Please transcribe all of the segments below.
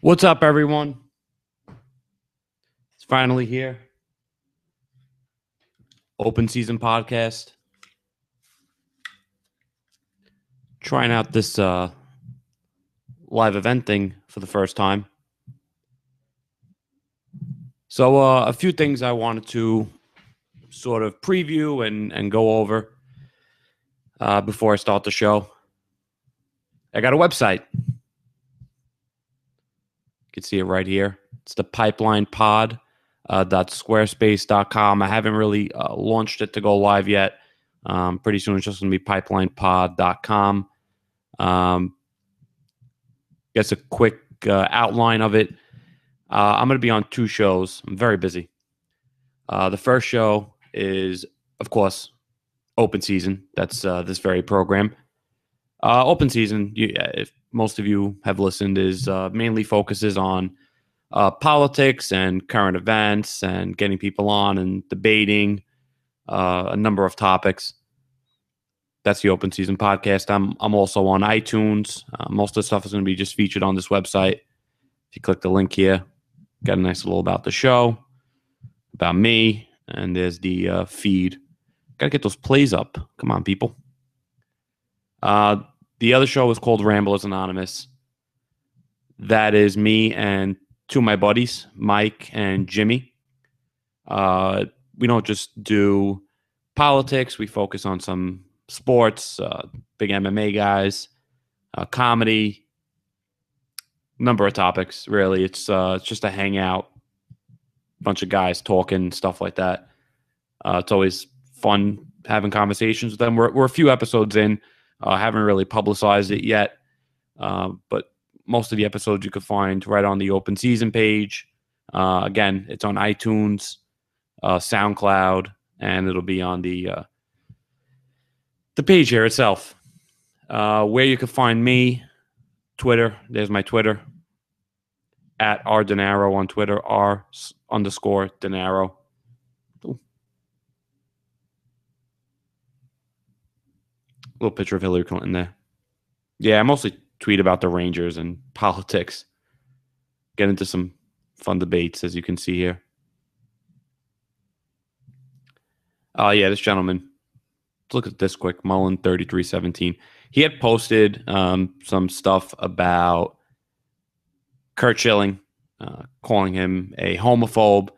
What's up, everyone? It's finally here. Open season podcast. Trying out this uh, live event thing for the first time. So, uh, a few things I wanted to sort of preview and, and go over uh, before I start the show. I got a website. Can see it right here. It's the pipeline pod. Uh, .squarespace.com. I haven't really uh, launched it to go live yet. Um, pretty soon it's just going to be pipelinepod.com. Um, guess a quick uh, outline of it. Uh, I'm going to be on two shows. I'm very busy. Uh, the first show is, of course, open season. That's uh, this very program. Uh, open season, you, if most of you have listened, is uh, mainly focuses on uh, politics and current events and getting people on and debating uh, a number of topics. That's the open season podcast. I'm I'm also on iTunes. Uh, most of the stuff is going to be just featured on this website. If you click the link here, got a nice little about the show, about me, and there's the uh, feed. Got to get those plays up. Come on, people. Uh, the other show is called Ramblers Anonymous. That is me and two of my buddies, Mike and Jimmy. Uh, we don't just do politics. We focus on some sports, uh, big MMA guys, uh, comedy, number of topics. Really, it's uh, it's just a hangout, bunch of guys talking stuff like that. Uh, it's always fun having conversations with them. We're we're a few episodes in. Uh, haven't really publicized it yet, uh, but most of the episodes you can find right on the open season page. Uh, again, it's on iTunes, uh, SoundCloud, and it'll be on the uh, the page here itself. Uh, where you can find me, Twitter. There's my Twitter at R Denaro on Twitter. R underscore Denaro. Little picture of Hillary Clinton there. Yeah, I mostly tweet about the Rangers and politics. Get into some fun debates, as you can see here. Oh, uh, yeah, this gentleman. Let's look at this quick. Mullen 3317. He had posted um, some stuff about Curt Schilling, uh, calling him a homophobe.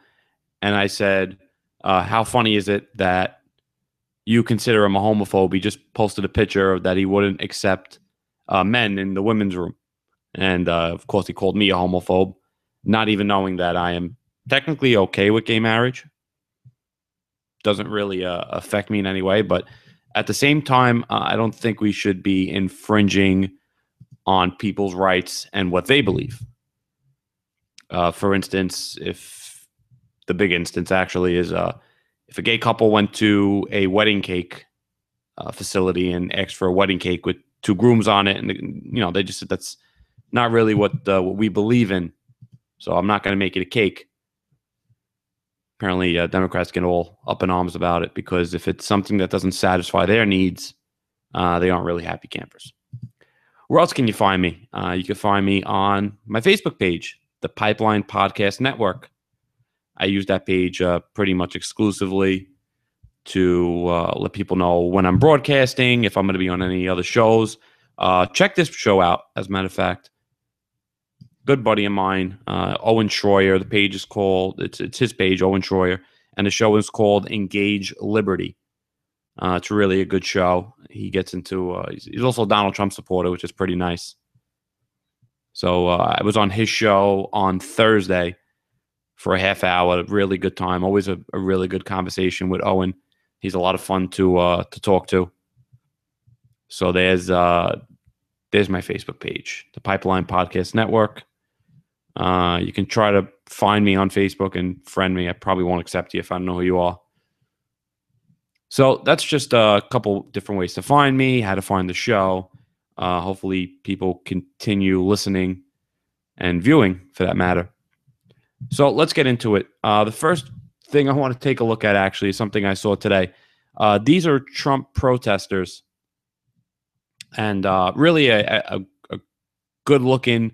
And I said, uh, How funny is it that you consider him a homophobe? He just posted a picture that he wouldn't accept uh, men in the women's room. And uh, of course, he called me a homophobe, not even knowing that I am technically okay with gay marriage. Doesn't really uh, affect me in any way. But at the same time, uh, I don't think we should be infringing on people's rights and what they believe. Uh, for instance, if the big instance actually is uh, if a gay couple went to a wedding cake facility and asked for a wedding cake with two grooms on it, and you know they just said that's not really what uh, what we believe in. So I'm not going to make it a cake. Apparently, uh, Democrats get all up in arms about it because if it's something that doesn't satisfy their needs, uh, they aren't really happy campers. Where else can you find me? Uh, you can find me on my Facebook page, the Pipeline Podcast Network. I use that page uh, pretty much exclusively to uh, let people know when I'm broadcasting, if I'm going to be on any other shows. Uh, check this show out, as a matter of fact. Good buddy of mine, uh, Owen Shroyer. The page is called, it's, it's his page, Owen Shroyer, and the show is called Engage Liberty. Uh, it's really a good show. He gets into, uh, he's, he's, also a Donald Trump supporter, which is pretty nice. So uh, I was on his show on Thursday for a half hour. Really good time. Always a, a really good conversation with Owen he's a lot of fun to uh, to talk to. So there's uh, there's my Facebook page, the Pipeline Podcast Network. Uh, you can try to find me on Facebook and friend me. I probably won't accept you if I don't know who you are. So that's just a couple different ways to find me, how to find the show. Uh, hopefully, people continue listening and viewing for that matter. So let's get into it. Uh, the first thing I want to take a look at actually is something I saw today. Uh, these are Trump protesters, and uh, really a, a, a good looking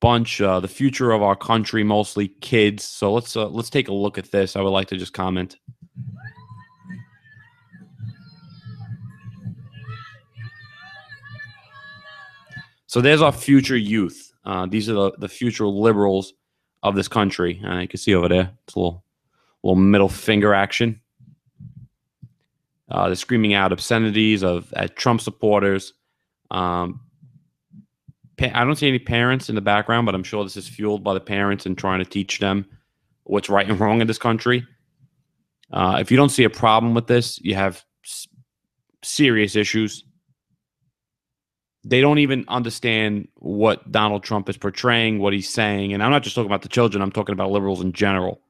bunch. Uh, the future of our country, mostly kids. So let's uh, let's take a look at this. I would like to just comment. So there's our future youth. Uh, these are the, the future liberals of this country. Uh, you can see over there, it's a little, little middle finger action. Uh, they're screaming out obscenities of at Trump supporters. Um, I don't see any parents in the background, but I'm sure this is fueled by the parents and trying to teach them what's right and wrong in this country. Uh, if you don't see a problem with this, you have s- serious issues they don't even understand what Donald Trump is portraying, what he's saying. And I'm not just talking about the children, I'm talking about liberals in general.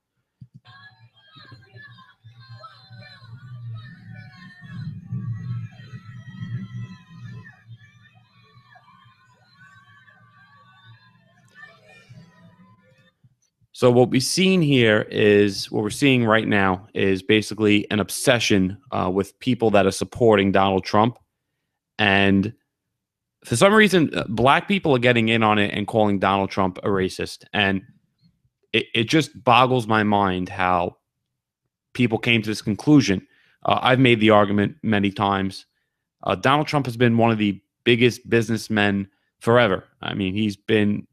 So what we've seen here is what we're seeing right now is basically an obsession uh, with people that are supporting Donald Trump, and for some reason, uh, black people are getting in on it and calling Donald Trump a racist. And it, it just boggles my mind how people came to this conclusion. Uh, I've made the argument many times. Uh, Donald Trump has been one of the biggest businessmen forever. I mean, he's been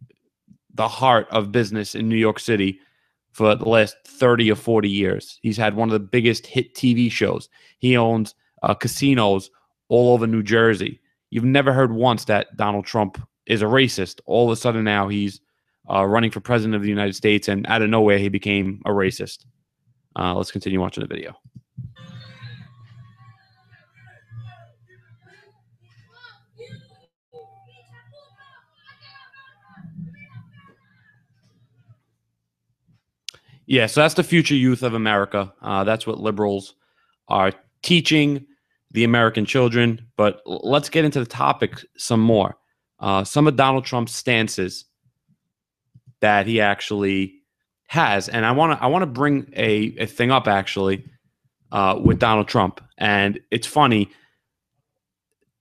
the heart of business in New York City for the last 30 or 40 years. He's had one of the biggest hit TV shows. He owns uh, casinos all over New Jersey. You've never heard once that Donald Trump is a racist. All of a sudden now he's uh, running for president of the United States, and out of nowhere he became a racist. Uh, let's continue watching the video. Yeah, so that's the future youth of America. Uh, that's what liberals are teaching the American children. But let's get into the topic some more. Uh, some of Donald Trump's stances that he actually has, and I want to I want to bring a, a thing up actually uh, with Donald Trump, and it's funny.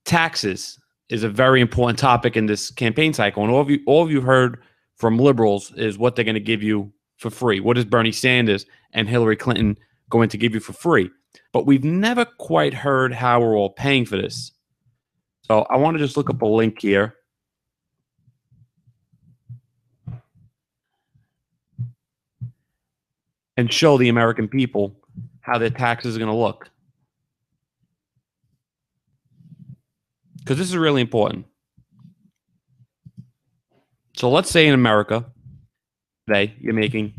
Taxes is a very important topic in this campaign cycle, and all of you all of you heard from liberals is what they're going to give you for free. What is Bernie Sanders and Hillary Clinton going to give you for free? But we've never quite heard how we're all paying for this. So I want to just look up a link here. And show the American people how their taxes are going to look. Because this is really important. So let's say in America, today you're making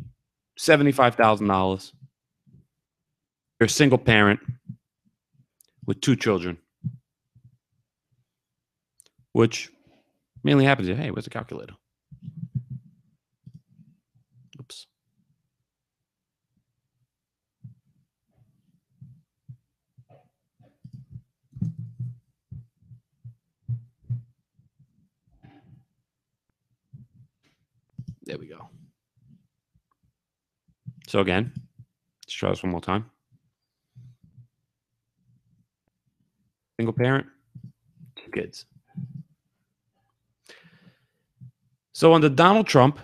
$75,000 you're a single parent with two children, which mainly happens. Hey, where's the calculator? Oops. There we go. So again, let's try this one more time. Single parent, two kids. So under Donald Trump,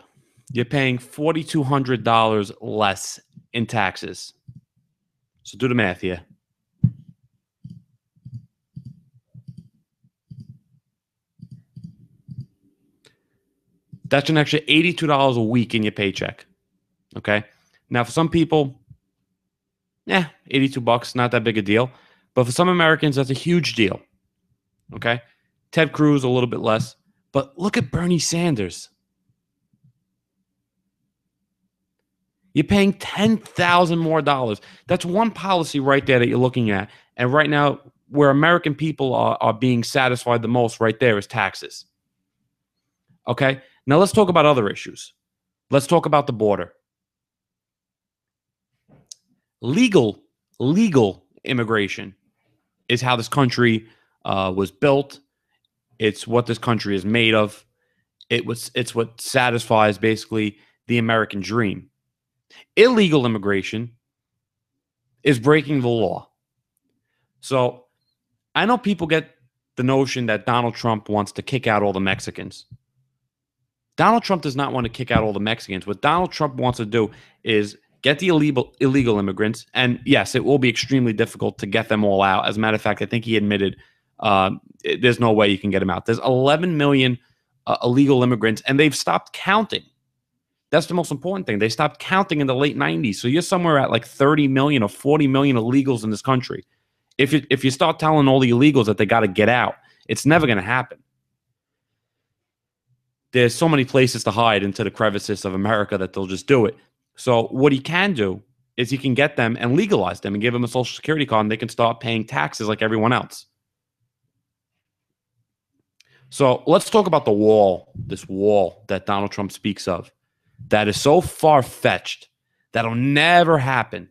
you're paying $4,200 less in taxes. So do the math here. That's an extra $82 a week in your paycheck. Okay. Now, for some people, yeah, 82 bucks, not that big a deal. But for some Americans, that's a huge deal. Okay. Ted Cruz, a little bit less. But look at Bernie Sanders. You're paying 10,000 more dollars. That's one policy right there that you're looking at. And right now, where American people are, are being satisfied the most right there is taxes. Okay. Now let's talk about other issues. Let's talk about the border. Legal, legal immigration is how this country uh, was built. It's what this country is made of. It was it's what satisfies basically the American dream. Illegal immigration is breaking the law. So I know people get the notion that Donald Trump wants to kick out all the Mexicans. Donald Trump does not want to kick out all the Mexicans. What Donald Trump wants to do is get the illegal illegal immigrants, and yes, it will be extremely difficult to get them all out. As a matter of fact, I think he admitted uh, there's no way you can get them out. There's 11 million uh, illegal immigrants, and they've stopped counting. That's the most important thing. They stopped counting in the late 90s. So you're somewhere at like 30 million or 40 million illegals in this country. If you if you start telling all the illegals that they got to get out, it's never going to happen there's so many places to hide into the crevices of America that they'll just do it. So what he can do is he can get them and legalize them and give them a social security card and they can start paying taxes like everyone else. So let's talk about the wall, this wall that Donald Trump speaks of that is so far fetched that'll never happen.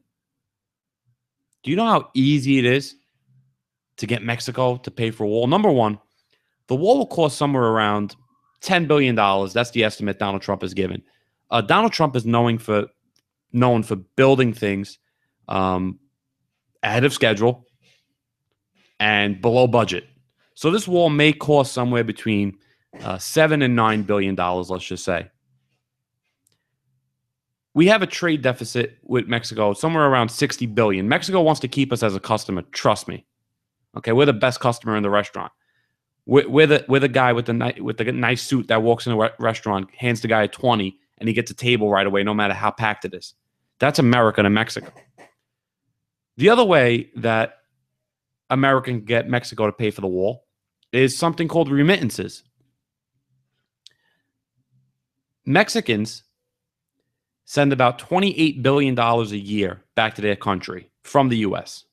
Do you know how easy it is to get Mexico to pay for a wall? Number one, the wall will cost somewhere around $10 billion. That's the estimate Donald Trump has given. Uh, Donald Trump is knowing for known for building things um, ahead of schedule and below budget. So this wall may cost somewhere between uh, seven and nine billion dollars. Let's just say we have a trade deficit with Mexico somewhere around 60 billion. Mexico wants to keep us as a customer. Trust me. Okay, we're the best customer in the restaurant. We're, the we're the guy with the ni- with the nice suit that walks in a re- restaurant, hands the guy a twenty, and he gets a table right away, no matter how packed it is. That's America to Mexico. The other way that America can get Mexico to pay for the wall is something called remittances. Mexicans send about $28 billion a year back to their country from the US.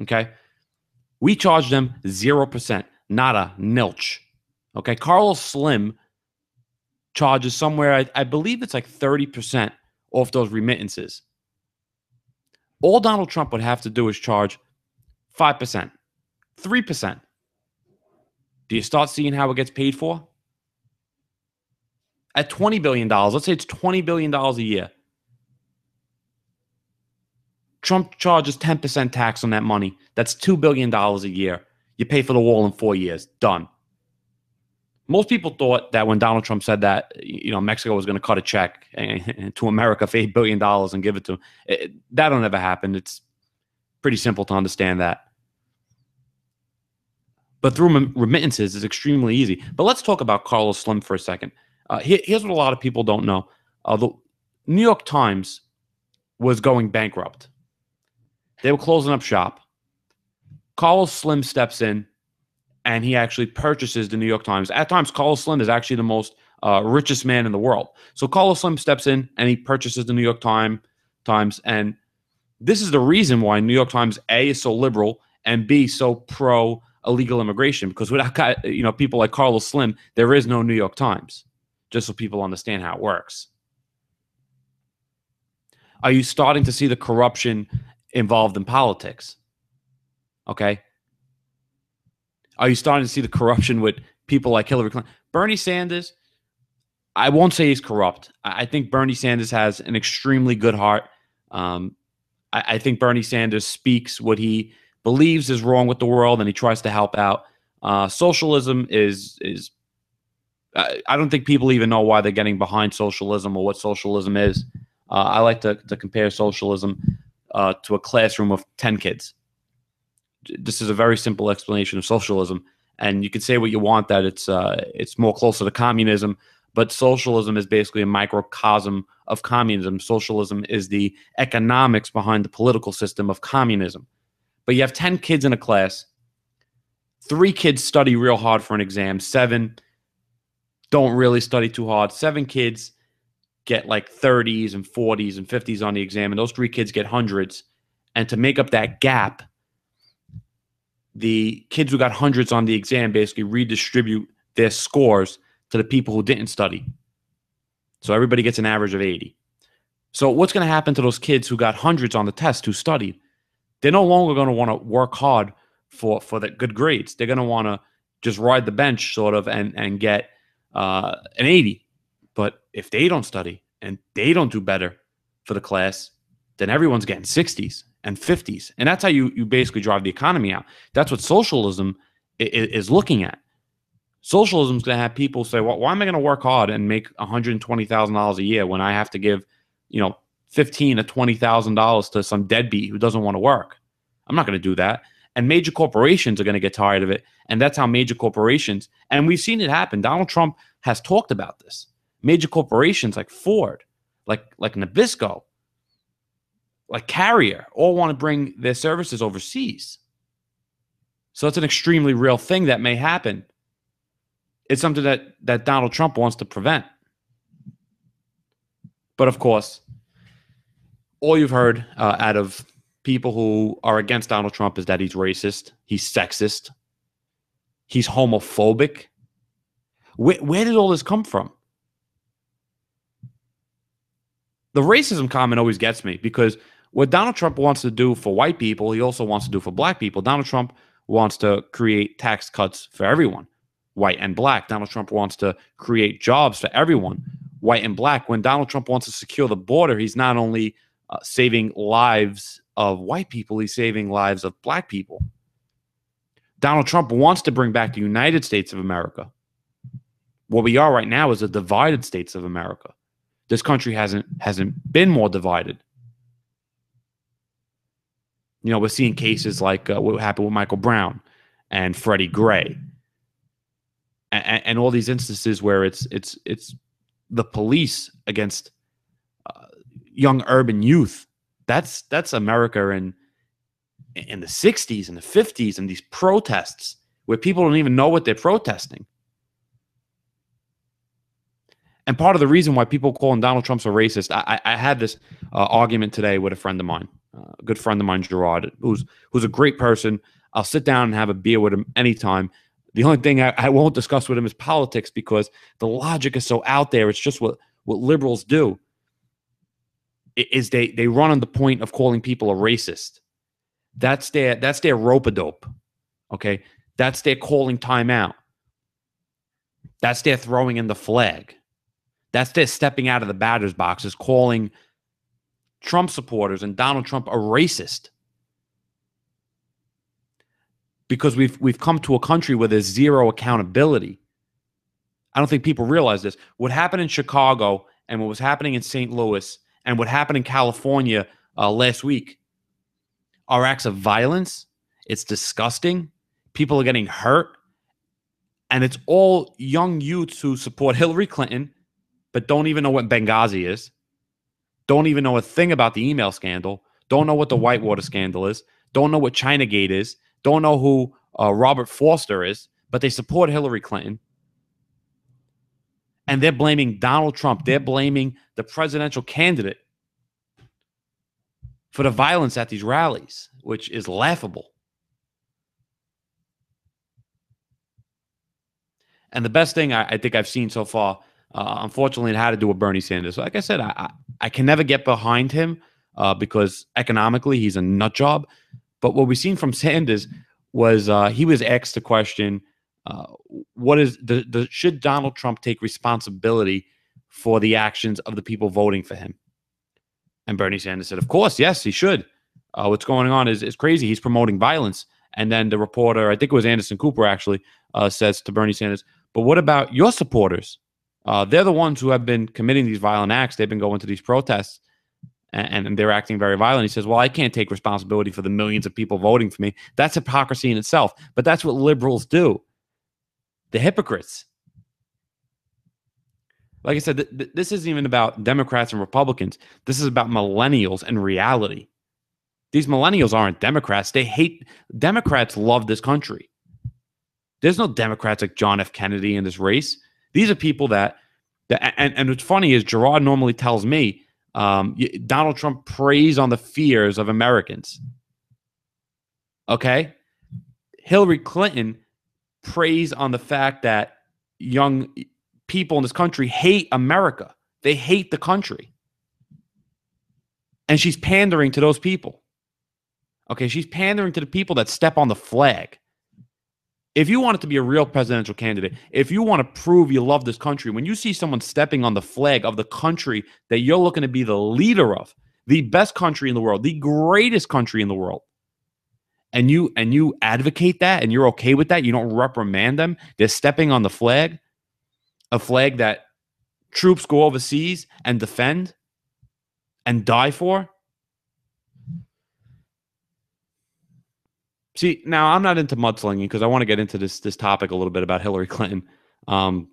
Okay. We charge them 0% nada, nilch. Okay. Carlos Slim charges somewhere, I, I believe it's like 30% off those remittances. All Donald Trump would have to do is charge 5%, 3%. Do you start seeing how it gets paid for? At $20 billion, let's say it's $20 billion a year. Trump charges 10% tax on that money. That's $2 billion a year. You pay for the wall in four years. Done. Most people thought that when Donald Trump said that, you know, Mexico was going to cut a check to America for $8 billion and give it to him. It, that'll never happen. It's pretty simple to understand that. But through remittances is extremely easy. But let's talk about Carlos Slim for a second. Uh, here, here's what a lot of people don't know. Uh, the New York Times was going bankrupt. They were closing up shop. Carlos Slim steps in and he actually purchases the New York Times. At times, Carlos Slim is actually the most uh, richest man in the world. So Carlos Slim steps in and he purchases the New York Time, Times. And this is the reason why New York Times, A, is so liberal and B, so pro illegal immigration. Because without you know people like Carlos Slim, there is no New York Times. Just so people understand how it works. Are you starting to see the corruption involved in politics? Okay. Are you starting to see the corruption with people like Hillary Clinton? Bernie Sanders, I won't say he's corrupt. I think Bernie Sanders has an extremely good heart. Um, I, I, think Bernie Sanders speaks what he believes is wrong with the world, and he tries to help out. Uh, socialism is is. I, I don't think people even know why they're getting behind socialism or what socialism is. Uh, I like to, to compare socialism uh, to a classroom of ten kids this is a very simple explanation of socialism. And you can say what you want that it's uh, it's more closer to communism, but socialism is basically a microcosm of communism. Socialism is the economics behind the political system of communism. But you have 10 kids in a class, three kids study real hard for an exam, seven don't really study too hard, seven kids get like 30s and 40s and 50s on the exam, and those three kids get hundreds. And to make up that gap, the kids who got hundreds on the exam basically redistribute their scores to the people who didn't study. So everybody gets an average of 80. So what's going to happen to those kids who got hundreds on the test who studied? They're no longer going to want to work hard for for the good grades. They're going to want to just ride the bench sort of and and get uh, an 80. But if they don't study and they don't do better for the class, then everyone's getting 60s and 50s. And that's how you, you basically drive the economy out. That's what socialism is, is looking at. Socialism is going to have people say, well, why am I going to work hard and make $120,000 a year when I have to give, you know, fifteen to twenty thousand dollars to some deadbeat who doesn't want to work? I'm not going to do that. And major corporations are going to get tired of it. And that's how major corporations, and we've seen it happen. Donald Trump has talked about this. Major corporations like Ford, like like Nabisco, like Carrier, all want to bring their services overseas. So it's an extremely real thing that may happen. It's something that that Donald Trump wants to prevent. But of course, all you've heard uh, out of people who are against Donald Trump is that he's racist, he's sexist, he's homophobic. Where, where did all this come from? The racism comment always gets me because what Donald Trump wants to do for white people, he also wants to do for black people. Donald Trump wants to create tax cuts for everyone, white and black. Donald Trump wants to create jobs for everyone, white and black. When Donald Trump wants to secure the border, he's not only uh, saving lives of white people, he's saving lives of black people. Donald Trump wants to bring back the United States of America. What we are right now is a divided states of America. This country hasn't hasn't been more divided. You know, we're seeing cases like uh, what happened with Michael Brown and Freddie Gray, and, and, all these instances where it's it's it's the police against uh, young urban youth. That's that's America in in the 60s and the 50s and these protests where people don't even know what they're protesting. And part of the reason why people calling Donald Trump a racist, I, I had this uh, argument today with a friend of mine, a good friend of mine, Gerard, who's who's a great person. I'll sit down and have a beer with him anytime. The only thing I, I won't discuss with him is politics because the logic is so out there. It's just what what liberals do is they they run on the point of calling people a racist. That's their that's their rope a dope. Okay, that's their calling timeout. That's their throwing in the flag. That's their stepping out of the batter's box is calling Trump supporters and Donald Trump a racist. Because we've we've come to a country where there's zero accountability. I don't think people realize this. What happened in Chicago and what was happening in St. Louis and what happened in California uh, last week are acts of violence. It's disgusting. People are getting hurt. And it's all young youths who support Hillary Clinton, but don't even know what Benghazi is, don't even know a thing about the email scandal, don't know what the Whitewater scandal is, don't know what Chinagate is, don't know who uh, Robert Foster is, but they support Hillary Clinton. And they're blaming Donald Trump. They're blaming the presidential candidate for the violence at these rallies, which is laughable. And the best thing I, I think I've seen so far, uh, unfortunately, it had to do with Bernie Sanders. Like I said, I, I, I can never get behind him uh, because economically he's a nut job. But what we've seen from Sanders was uh, he was asked the question uh, what is the, the should Donald Trump take responsibility for the actions of the people voting for him? And Bernie Sanders said, "Of course, yes, he should. Uh, what's going on is is crazy. He's promoting violence." And then the reporter, I think it was Anderson Cooper, actually uh, says to Bernie Sanders, "But what about your supporters? Uh, they're the ones who have been committing these violent acts. They've been going to these protests." And, and they're acting very violent. He says, Well, I can't take responsibility for the millions of people voting for me. That's hypocrisy in itself. But that's what liberals do the hypocrites. Like I said, th- th- this isn't even about Democrats and Republicans. This is about millennials and reality. These millennials aren't Democrats. They hate Democrats love this country. There's no Democrats like John F. Kennedy in this race. These are people that, that and, and what's funny is Gerard normally tells me um, Donald Trump preys on the fears of Americans. Okay? Hillary Clinton preys on the fact that young people in this country hate America. They hate the country. And she's pandering to those people. Okay, she's pandering to the people that step on the flag. If you want it to be a real presidential candidate, if you want to prove you love this country, when you see someone stepping on the flag of the country that you're looking to be the leader of, the best country in the world, the greatest country in the world, and you and you advocate that and you're okay with that, you don't reprimand them. They're stepping on the flag, a flag that troops go overseas and defend and die for. See, now I'm not into mudslinging because I want to get into this this topic a little bit about Hillary Clinton. Um,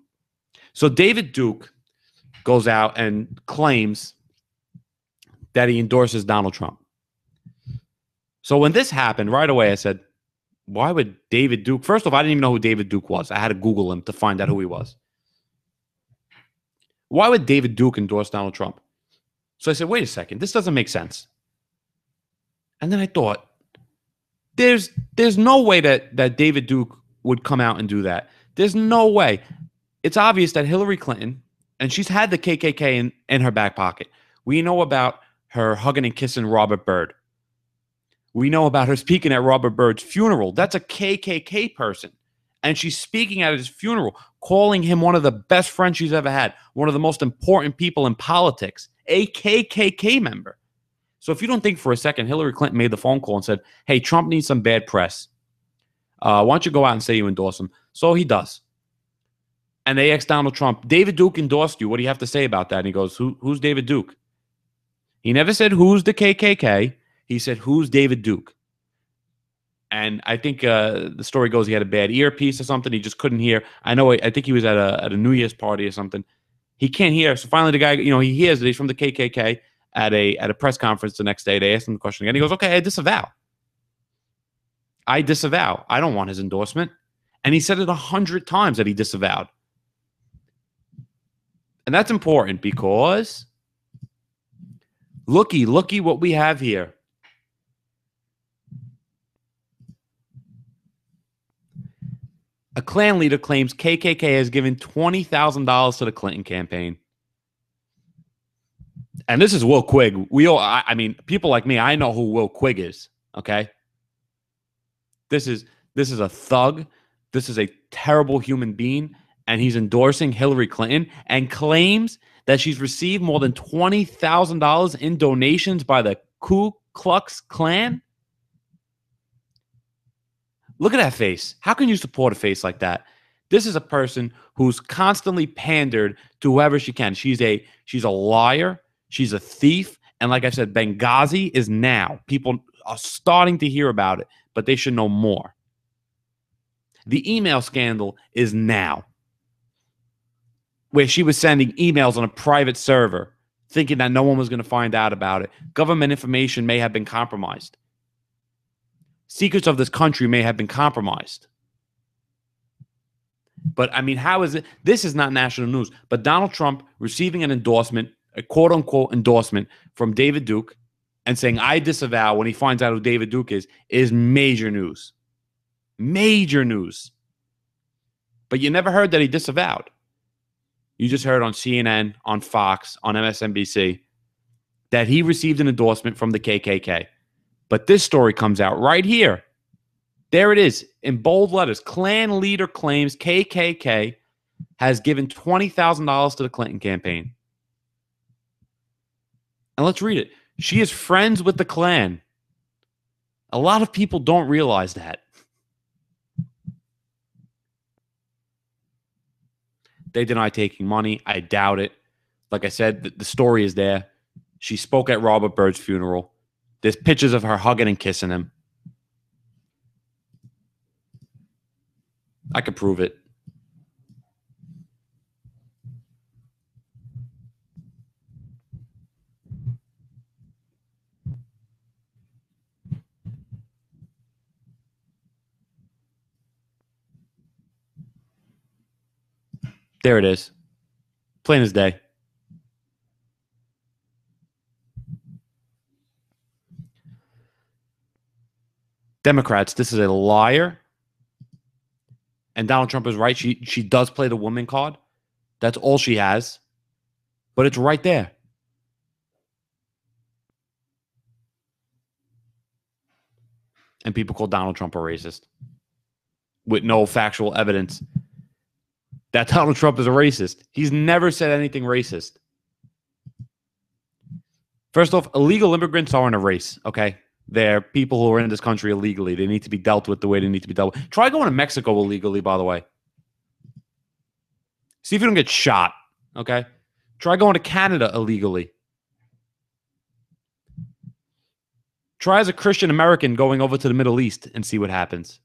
so David Duke goes out and claims that he endorses Donald Trump. So when this happened, right away I said, why would David Duke? First off, I didn't even know who David Duke was. I had to Google him to find out who he was. Why would David Duke endorse Donald Trump? So I said, wait a second, this doesn't make sense. And then I thought, there's there's no way that that David Duke would come out and do that. There's no way. It's obvious that Hillary Clinton, and she's had the KKK in, in her back pocket. We know about her hugging and kissing Robert Byrd. We know about her speaking at Robert Byrd's funeral. That's a KKK person. And she's speaking at his funeral, calling him one of the best friends she's ever had, one of the most important people in politics, a KKK member. So if you don't think for a second Hillary Clinton made the phone call and said, hey, Trump needs some bad press, uh, why don't you go out and say you endorse him? So he does. And they asked Donald Trump, David Duke endorsed you. What do you have to say about that? And he goes, Who, Who's David Duke? He never said, Who's the KKK? He said, Who's David Duke? And I think uh, the story goes he had a bad earpiece or something. He just couldn't hear. I know. I think he was at a at a New Year's party or something. He can't hear. So finally, the guy, you know, he hears that he's from the KKK at a at a press conference the next day. They asked him the question again. He goes, "Okay, I disavow. I disavow. I don't want his endorsement." And he said it a hundred times that he disavowed. And that's important because looky, looky what we have here. A Klan leader claims KKK has given $20,000 to the Clinton campaign. And this is Will Quigg. We all, I, I mean, people like me, I know who Will Quigg is. Okay. This is this is a thug. This is a terrible human being. And he's endorsing Hillary Clinton and claims that she's received more than $20,000 in donations by the Ku Klux Klan. Look at that face. How can you support a face like that? This is a person who's constantly pandered to whoever she can. She's a she's a liar, she's a thief, and like I said Benghazi is now. People are starting to hear about it, but they should know more. The email scandal is now. Where she was sending emails on a private server thinking that no one was going to find out about it. Government information may have been compromised secrets of this country may have been compromised. But I mean, how is it? This is not national news. But Donald Trump receiving an endorsement, a quote unquote endorsement from David Duke, and saying, I disavow when he finds out who David Duke is, is major news. Major news. But you never heard that he disavowed. You just heard on CNN, on Fox, on MSNBC that he received an endorsement from the KKK. But this story comes out right here. There it is in bold letters. Klan leader claims KKK has given $20,000 to the Clinton campaign. And let's read it. She is friends with the Klan. A lot of people don't realize that. They deny taking money. I doubt it. Like I said, the, the story is there. She spoke at Robert Byrd's funeral. There's pictures of her hugging and kissing him. I could prove it. There it is. Plain as day. Democrats, this is a liar. And Donald Trump is right. She she does play the woman card. That's all she has. But it's right there. And people call Donald Trump a racist with no factual evidence that Donald Trump is a racist. He's never said anything racist. First off, illegal immigrants aren't a race, okay? They're people who are in this country illegally. They need to be dealt with the way they need to be dealt with. Try going to Mexico illegally, by the way. See if you don't get shot. Okay. Try going to Canada illegally. Try as a Christian American going over to the Middle East and see what happens.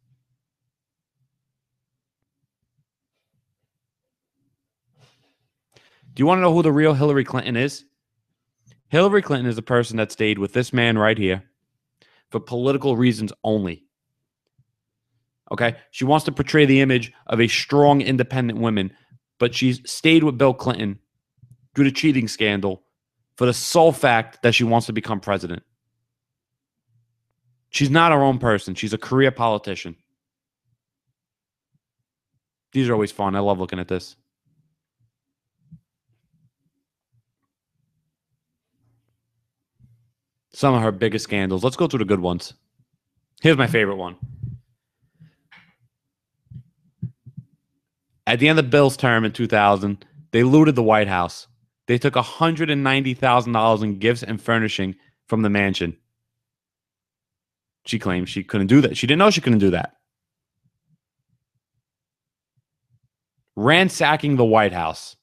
Do you want to know who the real Hillary Clinton is? Hillary Clinton is the person that stayed with this man right here for political reasons only. Okay. She wants to portray the image of a strong, independent woman, but she's stayed with Bill Clinton due to cheating scandal for the sole fact that she wants to become president. She's not her own person. She's a career politician. These are always fun. I love looking at this. Some of her biggest scandals. Let's go through the good ones. Here's my favorite one. At the end of Bill's term in 2000, they looted the White House. They took $190,000 in gifts and furnishing from the mansion. She claims she couldn't do that. She didn't know she couldn't do that. Ransacking the White House.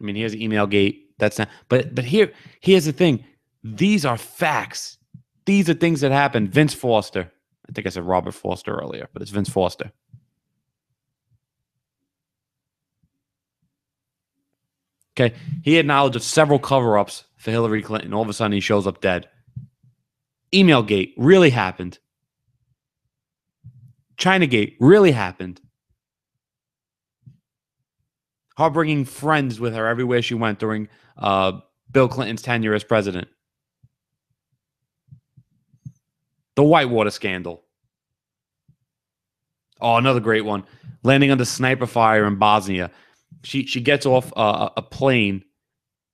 I mean, here's email gate. That's not. But but here here's the thing. These are facts. These are things that happened. Vince Foster. I think I said Robert Foster earlier, but it's Vince Foster. Okay. He had knowledge of several cover ups for Hillary Clinton. All of a sudden, he shows up dead. Email gate really happened. China gate really happened her bringing friends with her everywhere she went during uh, Bill Clinton's tenure as president. The Whitewater scandal. Oh, another great one. Landing under sniper fire in Bosnia. She she gets off uh, a plane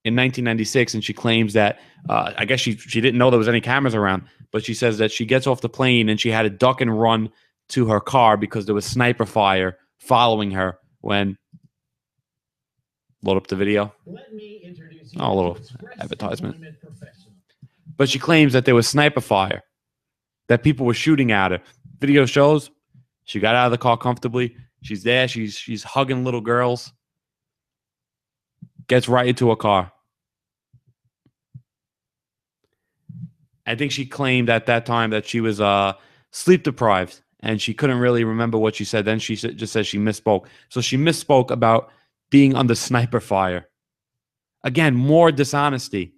in 1996 and she claims that uh, I guess she she didn't know there was any cameras around, but she says that she gets off the plane and she had to duck and run to her car because there was sniper fire following her when load up the video. Oh, a little advertisement. But she claims that there was sniper fire, that people were shooting at her. Video shows she got out of the car comfortably. She's there. She's she's hugging little girls. Gets right into a car. I think she claimed at that time that she was uh, sleep deprived and she couldn't really remember what she said. Then she just says she misspoke. So she misspoke about being under sniper fire. Again, more dishonesty.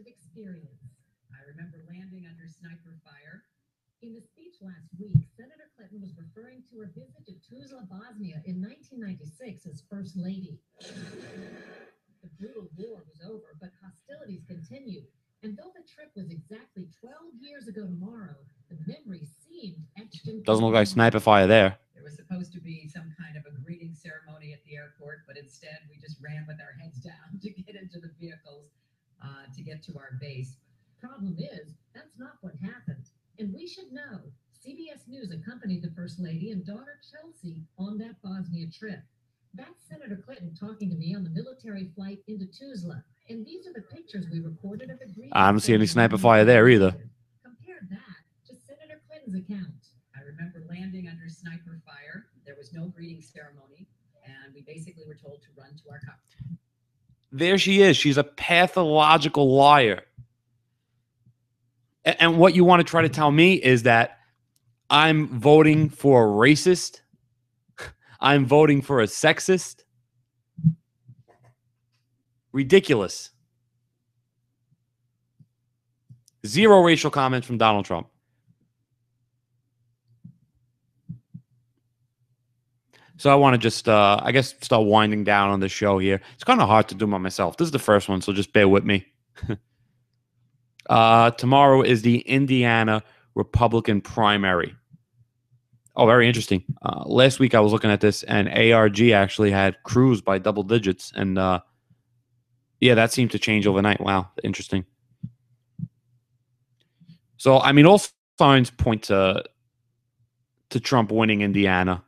Experience. I remember landing under sniper fire. In the speech last week, Senator Clinton was referring to her visit to Tuzla, Bosnia in 1996 as First Lady. The brutal war was over, but hostilities continued. And though the trip was exactly 12 years ago tomorrow, the memory seemed etched in. Doesn't look like sniper fire there. There was supposed to be some kind of a greeting ceremony at the airport, but instead we just ran with our heads down to get into the vehicles uh, to get to our base. Problem is, that's not what happened. And we should know CBS News accompanied the First Lady and daughter Chelsea on that Bosnia trip. That's Senator Clinton talking to me on the military flight into Tuzla. And these are the pictures we recorded of the greeting. I don't see any sniper fire there either. Compare that to Senator Clinton's account. I remember landing under sniper fire. There was no greeting ceremony, and we basically were told to run to our car. There she is. She's a pathological liar. And what you want to try to tell me is that I'm voting for a racist. I'm voting for a sexist. Ridiculous. Zero racial comments from Donald Trump. So I want to just, uh, I guess, start winding down on the show here. It's kind of hard to do by myself. This is the first one, so just bear with me. uh, tomorrow is the Indiana Republican primary. Oh, very interesting. Uh, last week I was looking at this, and ARG actually had Cruz by double digits, and uh, yeah, that seemed to change overnight. Wow, interesting. So, I mean, all signs point to to Trump winning Indiana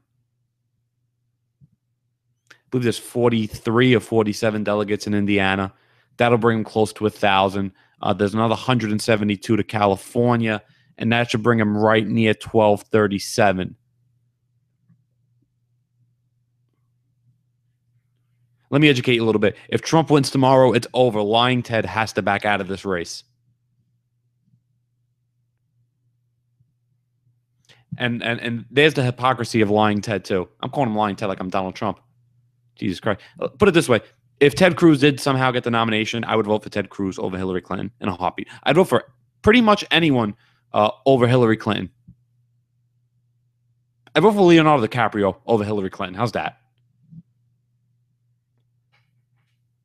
believe there's 43 or 47 delegates in Indiana. That'll bring him close to a thousand. Uh, there's another 172 to California, and that should bring him right near 1237. Let me educate you a little bit. If Trump wins tomorrow, it's over. Lying Ted has to back out of this race. And and and there's the hypocrisy of lying Ted too. I'm calling him lying Ted like I'm Donald Trump. Jesus Christ. Uh, Put it this way: if Ted Cruz did somehow get the nomination, I would vote for Ted Cruz over Hillary Clinton in a heartbeat. I'd vote for pretty much anyone uh, over Hillary Clinton. I vote for Leonardo DiCaprio over Hillary Clinton. How's that?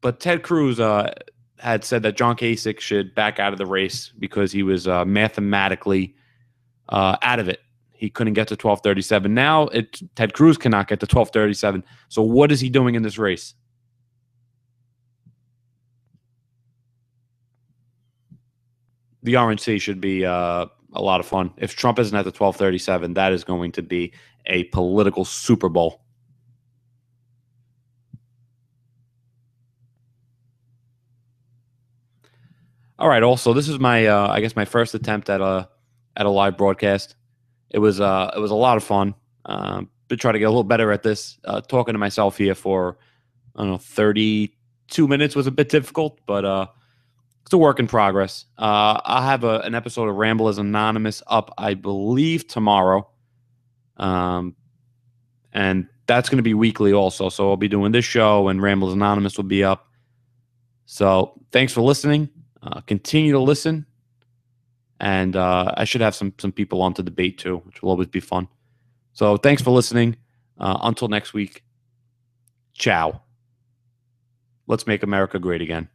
But Ted Cruz uh, had said that John Kasich should back out of the race because he was uh, mathematically uh, out of it. He couldn't get to 1237. Now it Ted Cruz cannot get to 1237. So what is he doing in this race? The RNC should be uh, a lot of fun. If Trump isn't at the 1237, that is going to be a political Super Bowl. All right. Also, this is my, uh, I guess, my first attempt at a at a live broadcast. It was, uh, it was a lot of fun. Um, to try to get a little better at this. Uh, talking to myself here for, I don't know, thirty two minutes was a bit difficult, but uh, it's a work in progress. Uh, I'll have a, an episode of Ramble as Anonymous up, I believe, tomorrow. Um, and that's going to be weekly also. So I'll be doing this show, and Ramble as Anonymous will be up. So thanks for listening. Uh, continue to listen, and uh, I should have some some people on to debate too, which will always be fun. So thanks for listening. Uh, until next week, ciao. Let's make America great again.